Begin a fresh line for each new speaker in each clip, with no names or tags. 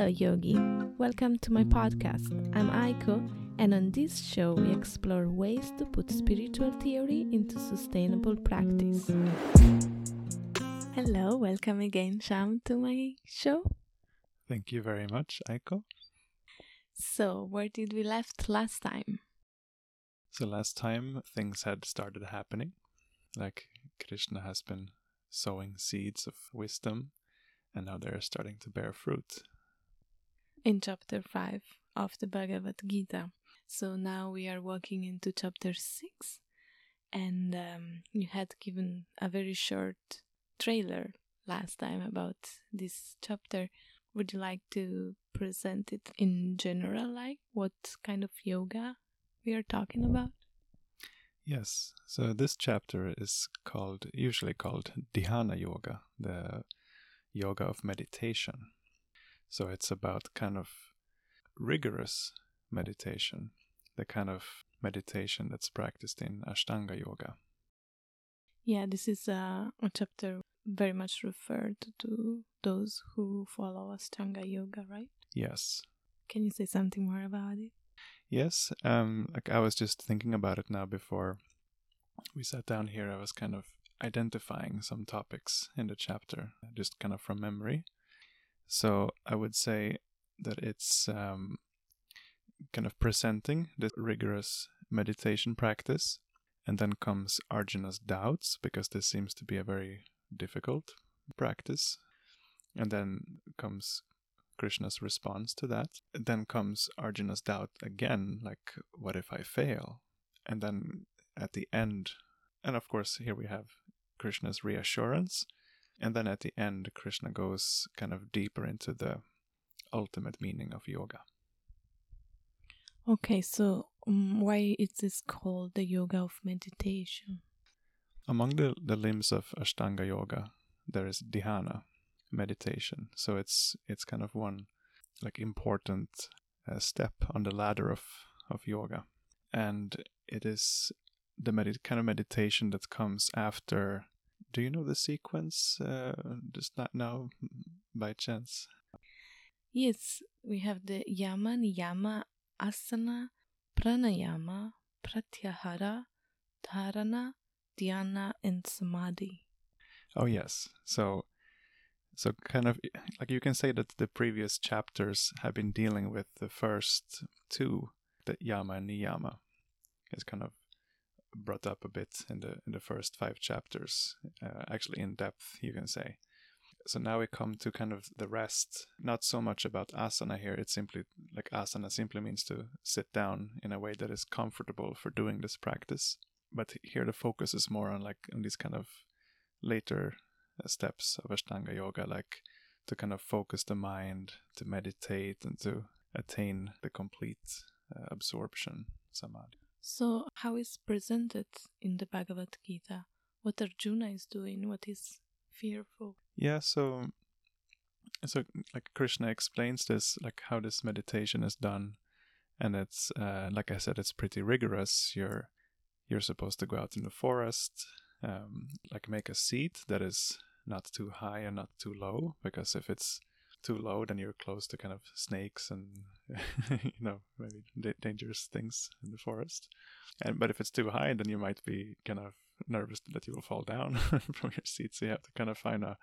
Hello, Yogi. Welcome to my podcast. I'm Aiko, and on this show, we explore ways to put spiritual theory into sustainable practice. Hello, welcome again, Sham, to my show.
Thank you very much, Aiko.
So, where did we left last time?
So, last time things had started happening. Like Krishna has been sowing seeds of wisdom, and now they're starting to bear fruit.
In chapter 5 of the Bhagavad Gita. So now we are walking into chapter 6, and um, you had given a very short trailer last time about this chapter. Would you like to present it in general, like what kind of yoga we are talking about?
Yes. So this chapter is called, usually called Dhyana Yoga, the yoga of meditation. So it's about kind of rigorous meditation, the kind of meditation that's practiced in Ashtanga Yoga.
Yeah, this is a, a chapter very much referred to those who follow Ashtanga Yoga, right?
Yes.
Can you say something more about it?
Yes. Um, like I was just thinking about it now before we sat down here. I was kind of identifying some topics in the chapter, just kind of from memory. So I would say that it's um, kind of presenting this rigorous meditation practice, and then comes Arjuna's doubts, because this seems to be a very difficult practice. And then comes Krishna's response to that. Then comes Arjuna's doubt again, like, what if I fail? And then at the end, and of course, here we have Krishna's reassurance. And then at the end, Krishna goes kind of deeper into the ultimate meaning of yoga.
Okay, so um, why is this called the yoga of meditation?
Among the, the limbs of Ashtanga yoga, there is dhyana, meditation. So it's it's kind of one like important uh, step on the ladder of of yoga, and it is the med- kind of meditation that comes after. Do you know the sequence? Uh, just not now, by chance.
Yes, we have the yama, niyama, asana, pranayama, pratyahara, dharana, dhyana, and samadhi.
Oh yes. So so kind of like you can say that the previous chapters have been dealing with the first two, the yama and niyama. Is kind of brought up a bit in the in the first five chapters, uh, actually in depth, you can say. So now we come to kind of the rest. Not so much about asana here. It's simply like asana simply means to sit down in a way that is comfortable for doing this practice. But here the focus is more on like on these kind of later uh, steps of Ashtanga yoga, like to kind of focus the mind, to meditate, and to attain the complete uh, absorption samadhi.
So, how is presented in the Bhagavad Gita? What Arjuna is doing? What is fearful?
Yeah, so so like Krishna explains this, like how this meditation is done, and it's uh, like I said, it's pretty rigorous. You're you're supposed to go out in the forest, um, like make a seat that is not too high and not too low, because if it's too low, then you're close to kind of snakes and you know maybe da- dangerous things in the forest. And but if it's too high, then you might be kind of nervous that you will fall down from your seat. So you have to kind of find a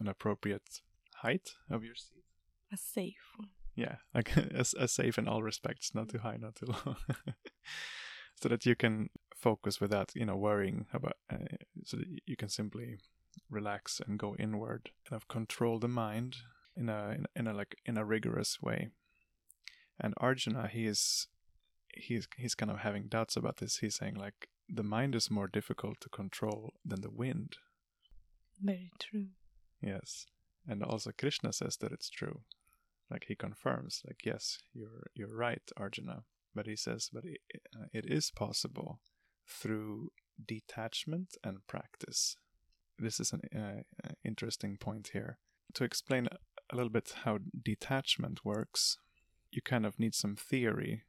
an appropriate height of your seat.
A safe one.
Yeah, like a, a safe in all respects, not too high, not too low. so that you can focus without you know worrying about uh, so that you can simply relax and go inward kind of control the mind in a in, a like in a rigorous way. And arjuna he is he's he's kind of having doubts about this. He's saying like the mind is more difficult to control than the wind.
Very true.
yes. And also krishna says that it's true. Like he confirms like yes you're you're right arjuna. But he says but it, uh, it is possible through detachment and practice. This is an uh, interesting point here. To explain a little bit how detachment works. You kind of need some theory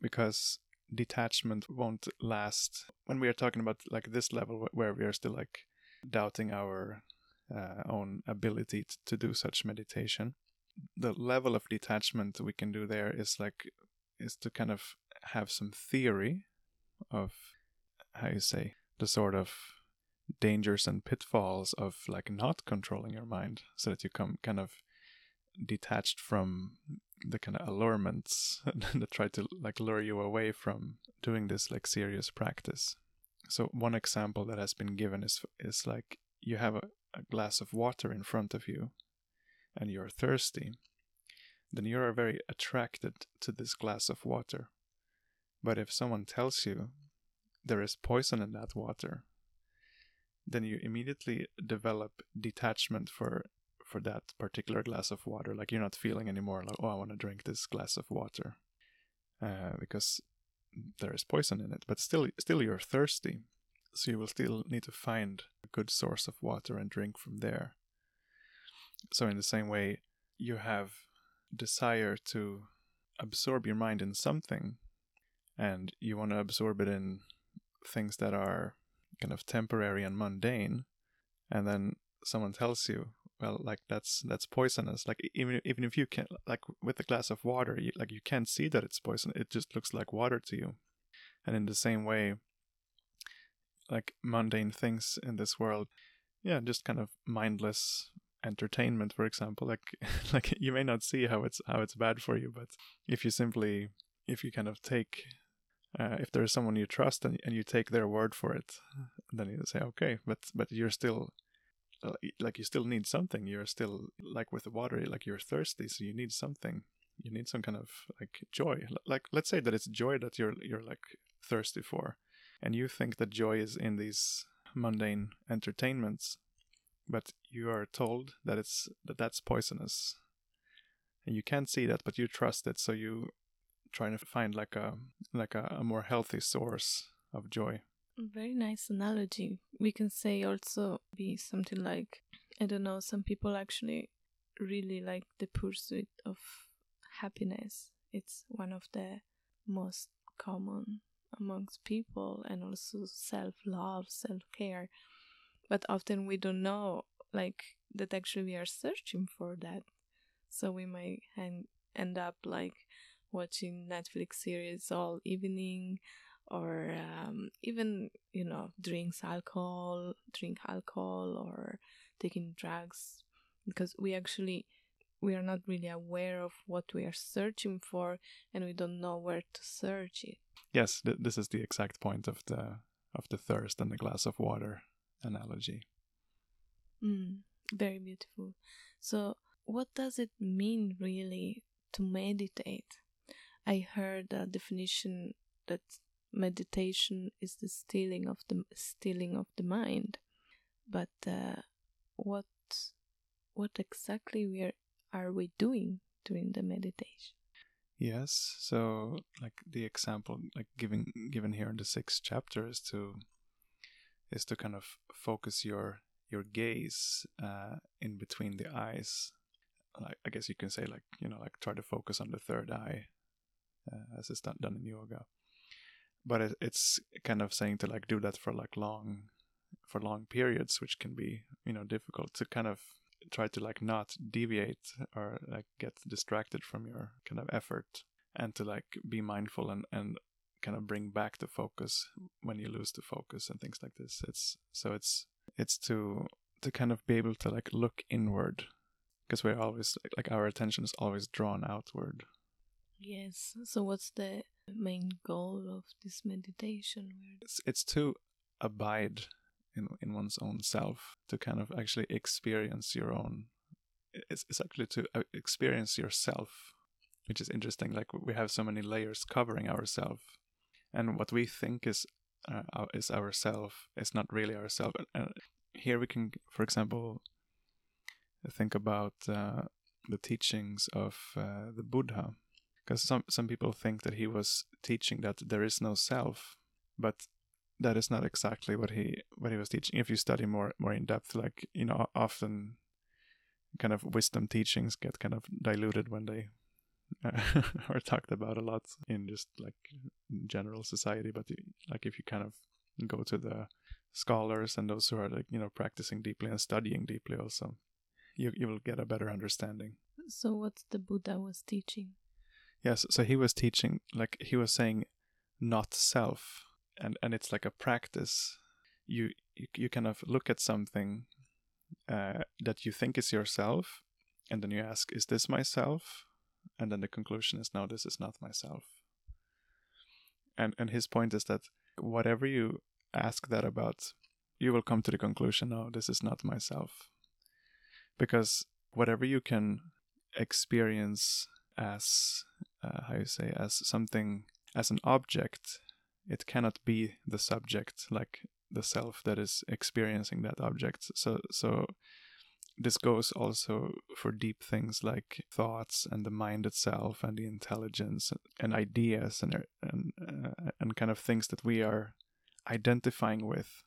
because detachment won't last. When we are talking about like this level where we are still like doubting our uh, own ability to do such meditation the level of detachment we can do there is like is to kind of have some theory of how you say the sort of dangers and pitfalls of like not controlling your mind so that you come kind of detached from the kind of allurements that try to like lure you away from doing this like serious practice. So one example that has been given is is like you have a, a glass of water in front of you and you're thirsty then you are very attracted to this glass of water. But if someone tells you there is poison in that water then you immediately develop detachment for for that particular glass of water. Like you're not feeling anymore like, oh, I want to drink this glass of water uh, because there is poison in it. But still, still you're thirsty, so you will still need to find a good source of water and drink from there. So in the same way, you have desire to absorb your mind in something, and you want to absorb it in things that are kind of temporary and mundane, and then someone tells you, well, like that's that's poisonous. Like even even if you can, like with a glass of water, you, like you can't see that it's poison. It just looks like water to you. And in the same way, like mundane things in this world, yeah, just kind of mindless entertainment, for example. Like like you may not see how it's how it's bad for you, but if you simply if you kind of take uh, if there's someone you trust and, and you take their word for it, then you say, okay, but but you're still Uh, like you still need something. You're still like with the water, like you're thirsty, so you need something. You need some kind of like joy. Like let's say that it's joy that you're you're like thirsty for, and you think that joy is in these mundane entertainments, but you are told that it's that that's poisonous, and you can't see that, but you trust it, so you trying to find like a like a, a more healthy source of joy.
Very nice analogy. We can say also be something like I don't know, some people actually really like the pursuit of happiness. It's one of the most common amongst people and also self love, self care. But often we don't know like that actually we are searching for that. So we might end up like watching Netflix series all evening or um, even you know drinks alcohol drink alcohol or taking drugs because we actually we are not really aware of what we are searching for and we don't know where to search it.
Yes th- this is the exact point of the of the thirst and the glass of water analogy.
Mm, very beautiful. So what does it mean really to meditate? I heard a definition that meditation is the stealing of the stealing of the mind, but uh, what what exactly we are, are we doing during the meditation?
Yes, so like the example like given given here in the sixth chapter is to is to kind of focus your your gaze uh, in between the eyes. Like I guess you can say like you know like try to focus on the third eye uh, as is done, done in yoga. But it, it's kind of saying to like do that for like long, for long periods, which can be you know difficult to kind of try to like not deviate or like get distracted from your kind of effort and to like be mindful and and kind of bring back the focus when you lose the focus and things like this it's so it's it's to to kind of be able to like look inward because we're always like our attention is always drawn outward
Yes. So, what's the main goal of this meditation?
It's, it's to abide in in one's own self, to kind of actually experience your own. It's, it's actually to uh, experience yourself, which is interesting. Like we have so many layers covering ourself, and what we think is uh, is ourself is not really ourself. And here we can, for example, think about uh, the teachings of uh, the Buddha because some some people think that he was teaching that there is no self but that is not exactly what he what he was teaching. If you study more more in depth like you know often kind of wisdom teachings get kind of diluted when they uh, are talked about a lot in just like general society. But like if you kind of go to the scholars and those who are like you know practicing deeply and studying deeply also you you will get a better understanding.
So what the Buddha was teaching?
Yes, so he was teaching like he was saying not self and and it's like a practice. You you, you kind of look at something uh, that you think is yourself and then you ask is this myself? And then the conclusion is no this is not myself. And and his point is that whatever you ask that about you will come to the conclusion no this is not myself. Because whatever you can experience as uh, how you say as something as an object it cannot be the subject like the self that is experiencing that object. So so this goes also for deep things like thoughts and the mind itself and the intelligence and ideas and and uh, and kind of things that we are identifying with.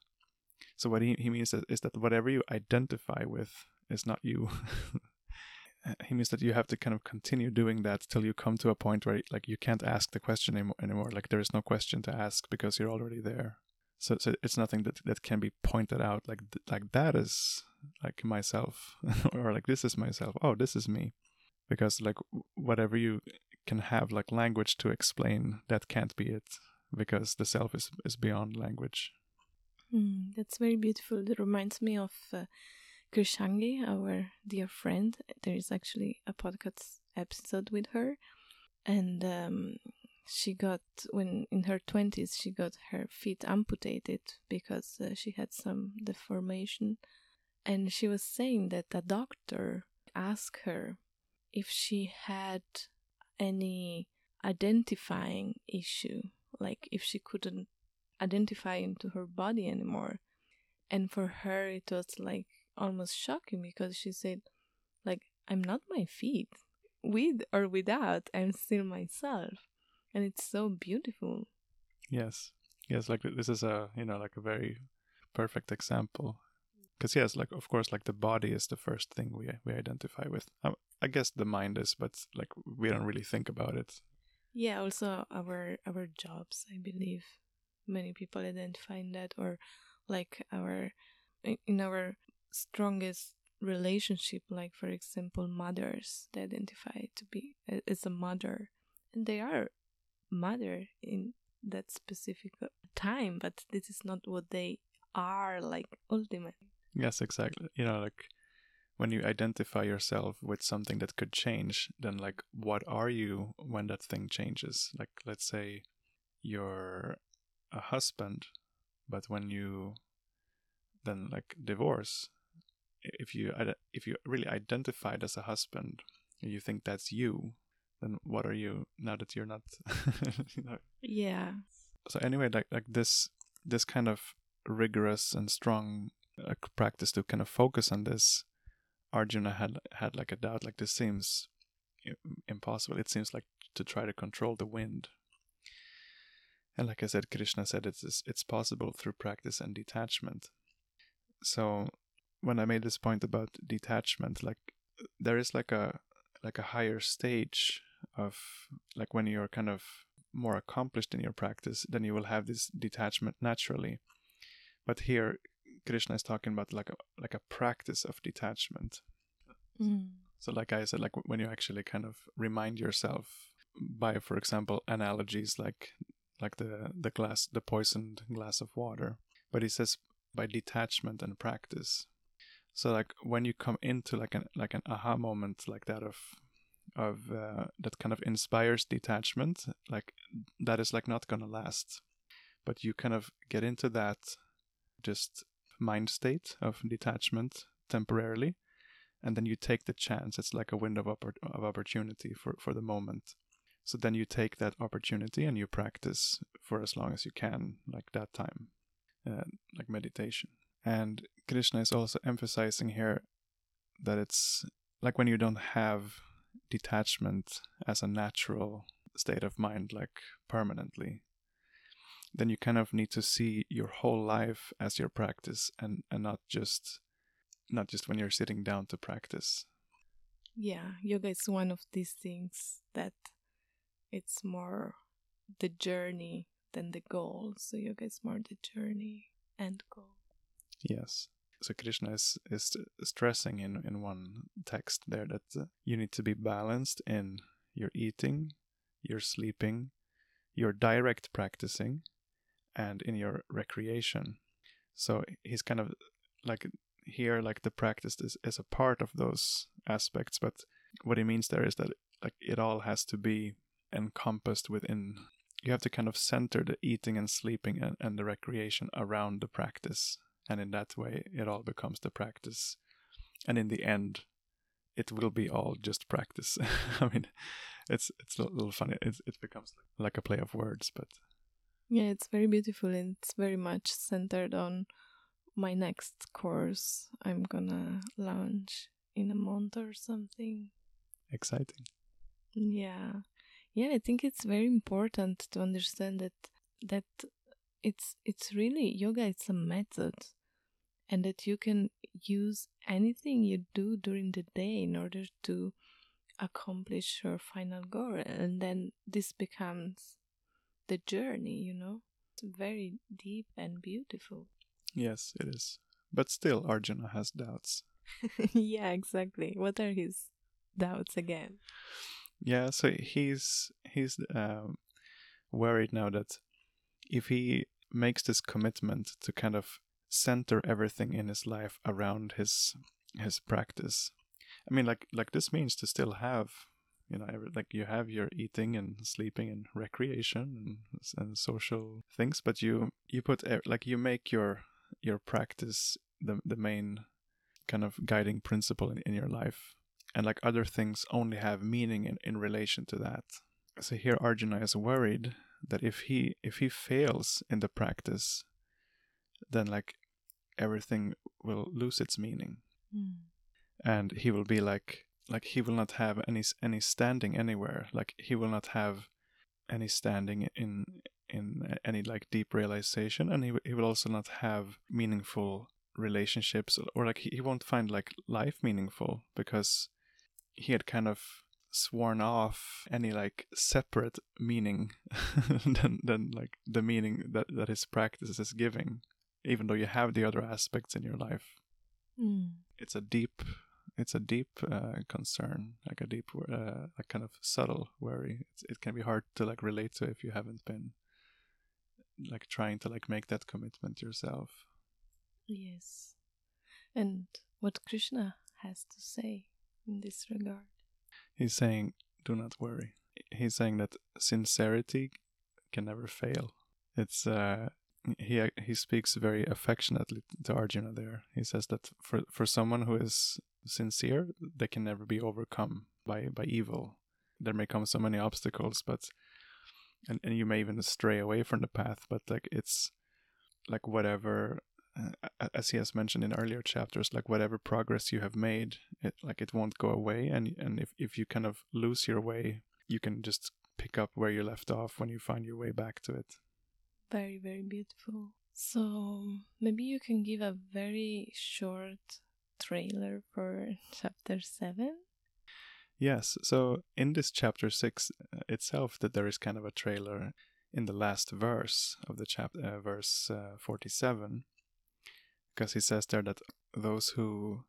So what he, he means is that whatever you identify with is not you he means that you have to kind of continue doing that till you come to a point where like you can't ask the question anymore, like there is no question to ask because you're already there. So, so it's nothing that, that can be pointed out like like that is like myself or like this is myself. Oh this is me. Because like whatever you can have like language to explain that can't be it because the self is is beyond language.
Mm, that's very beautiful. It reminds me of uh, Krishangi, our dear friend. There is actually a podcast episode with her, and um, she got when in her twenties she got her feet amputated because uh, she had some deformation, and she was saying that a doctor asked her if she had any identifying issue, like if she couldn't identify into her body anymore. And for her, it was like almost shocking because she said, like, I'm not my feet. With or without, I'm still myself. And it's so beautiful.
Yes. Yes, like this is a, you know, like a very perfect example. Because yes, like of course, like the body is the first thing we we identify with. Um, I guess the mind is, but like we don't really think about it.
Yeah, also our our jobs, I believe, many people identify in that, or like our in our strongest relationship like for example mothers they identify to be as a mother. And they are mother in that specific uh, time but this is not what they are like ultimately
yes exactly. You know like when you identify yourself with something that could change then like what are you when that thing changes? Like let's say you're a husband but when you then like divorce if you if you really identified as a husband, you think that's you, then what are you now that you're not?
you know? Yeah.
So anyway, like like this this kind of rigorous and strong uh, practice to kind of focus on this, Arjuna had had like a doubt. Like this seems impossible. It seems like to try to control the wind. And like I said, Krishna said it's it's possible through practice and detachment. So when I made this point about detachment, like there is like a like a higher stage of like when you're kind of more accomplished in your practice, then you will have this detachment naturally. But here, Krishna is talking about like a like a practice of detachment. Mm. So, like I said, like when you actually kind of remind yourself by, for example, analogies like like the the glass, the poisoned glass of water. But he says by detachment and practice. So like when you come into like an like an aha moment like that of of uh, that kind of inspires detachment, like that is like not gonna last. But you kind of get into that just mind state of detachment temporarily, and then you take the chance. It's like a window of, oppor- of opportunity for for the moment. So then you take that opportunity and you practice for as long as you can, like that time, uh, like meditation. And Krishna is also emphasizing here that it's like when you don't have detachment as a natural state of mind, like permanently, then you kind of need to see your whole life as your practice and, and not just not just when you're sitting down to practice.
Yeah, yoga is one of these things that it's more the journey than the goal. So yoga is more the journey and goal.
Yes. so Krishna is is stressing in in one text there that uh, you need to be balanced in your eating, your sleeping, your direct practicing, and in your recreation. So he's kind of like here, like the practice is, is a part of those aspects, but what he means there is that like it all has to be encompassed within you have to kind of center the eating and sleeping and, and the recreation around the practice and in that way it all becomes the practice. And in the end it will be all just practice. I mean it's it's a little funny. It, it becomes like a play of words but
yeah it's very beautiful and it's very much centered on my next course i'm gonna launch in a month or something.
Exciting.
Yeah. Yeah i think it's very important to understand that that it's it's really yoga it's a method and that you can use anything you do during the day in order to accomplish your final goal and then this becomes the journey you know? It's very deep and beautiful.
Yes it is. But still arjuna has doubts.
Yeah exactly. What are his doubts again?
Yeah so he's he's um, worried now that if he makes this commitment to kind of center everything in his life around his his practice. I mean like like this means to still have you know every, like you have your eating and sleeping and recreation and, and social things but you you put like you make your your practice the the main kind of guiding principle in, in your life. And like other things only have meaning in, in relation to that. So here arjuna is worried that if he if he fails in the practice then like everything will lose its meaning.
Mm.
and he will be like like he will not have any any standing anywhere. Like he will not have any standing in in any like deep realization. And he, he will also not have meaningful relationships or like he, he won't find like life meaningful because he had kind of sworn off any like separate meaning than than like the meaning that that his practice is giving even though you have the other aspects in your life.
Mm.
it's a deep it's a deep uh, concern like a deep uh, a kind of subtle worry. It's, it can be hard to like relate to if you haven't been like trying to like make that commitment yourself.
Yes. And what krishna has to say in this regard
he's saying do not worry he's saying that sincerity can never fail it's uh he he speaks very affectionately to Arjuna there. He says that for for someone who is sincere, they can never be overcome by by evil. There may come so many obstacles, but and and you may even stray away from the path. But like it's like whatever, uh, as he has mentioned in earlier chapters, like whatever progress you have made, it like it won't go away. And and if if you kind of lose your way, you can just pick up where you left off when you find your way back to it.
Very very beautiful. So maybe you can give a very short trailer for chapter 7
yes. So in this chapter 6 uh, itself that there is kind of a trailer in the last verse of the chapter uh, verse uh, 47 because he says there that those who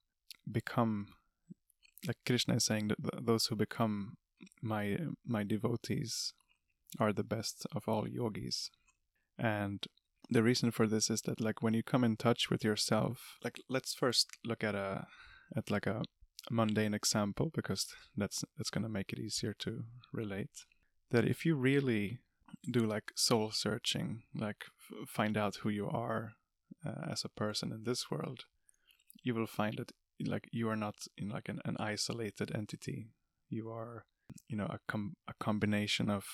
become like krishna is saying that those who become my my devotees are the best of all yogis and the reason for this is that like when you come in touch with yourself, like let's first look at a at like a mundane example because that's that's going to make it easier to relate. That if you really do like soul searching, like f- find out who you are uh, as a person in this world, you will find that like you are not in like an, an isolated entity. You are, you know, a com- a combination of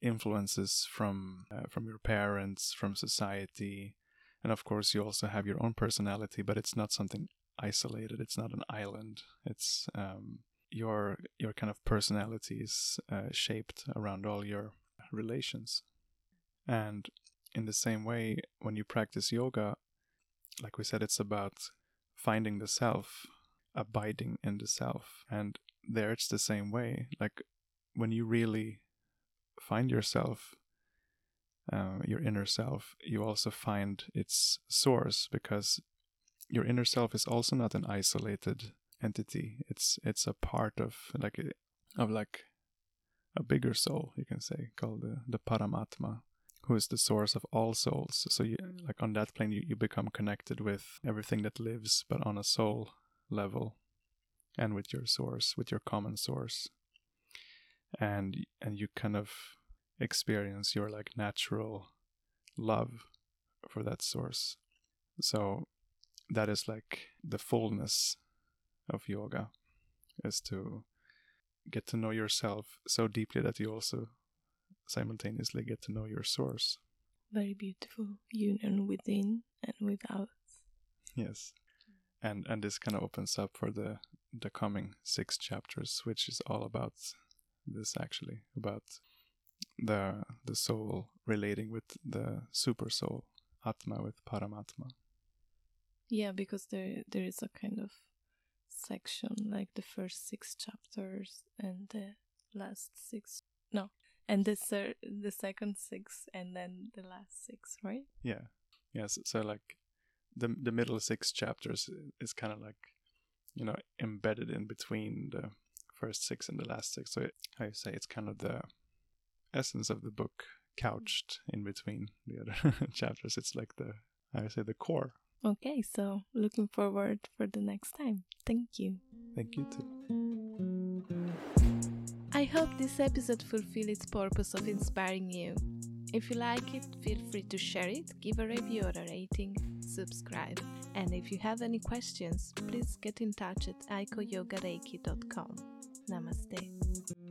influences from uh, from your parents, from society, and of course you also have your own personality, but it's not something isolated. It's not an island. It's um, your your kind of personality is uh, shaped around all your relations, and in the same way, when you practice yoga, like we said, it's about finding the self, abiding in the self, and there it's the same way. Like when you really find yourself, uh, your inner self, you also find its source because your inner self is also not an isolated entity. It's it's a part of like a, of like a bigger soul, you can say, called the, the Paramatma, who is the source of all souls. So you mm. like on that plane you, you become connected with everything that lives, but on a soul level and with your source, with your common source. And and you kind of experience your like natural love for that source. So that is like the fullness of yoga is to get to know yourself so deeply that you also simultaneously get to know your source.
Very beautiful union within and without.
Yes. And and this kind of opens up for the the coming six chapters, which is all about this actually, about the the soul relating with the super soul, Atma with Paramatma.
Yeah, because there there is a kind of section like the first six chapters and the last six no and the third the second six and then the last six right
yeah yes so like the the middle six chapters is kind of like you know embedded in between the first six and the last six so it, how you say it's kind of the essence of the book couched in between the other chapters it's like the i say the core
Okay, so looking forward for the next time. Thank you.
Thank you too.
I hope this episode fulfilled its purpose of inspiring you. If you like it, feel free to share it, give a review or a rating, subscribe. And if you have any questions, please get in touch at aikoyogareiki.com. Namaste.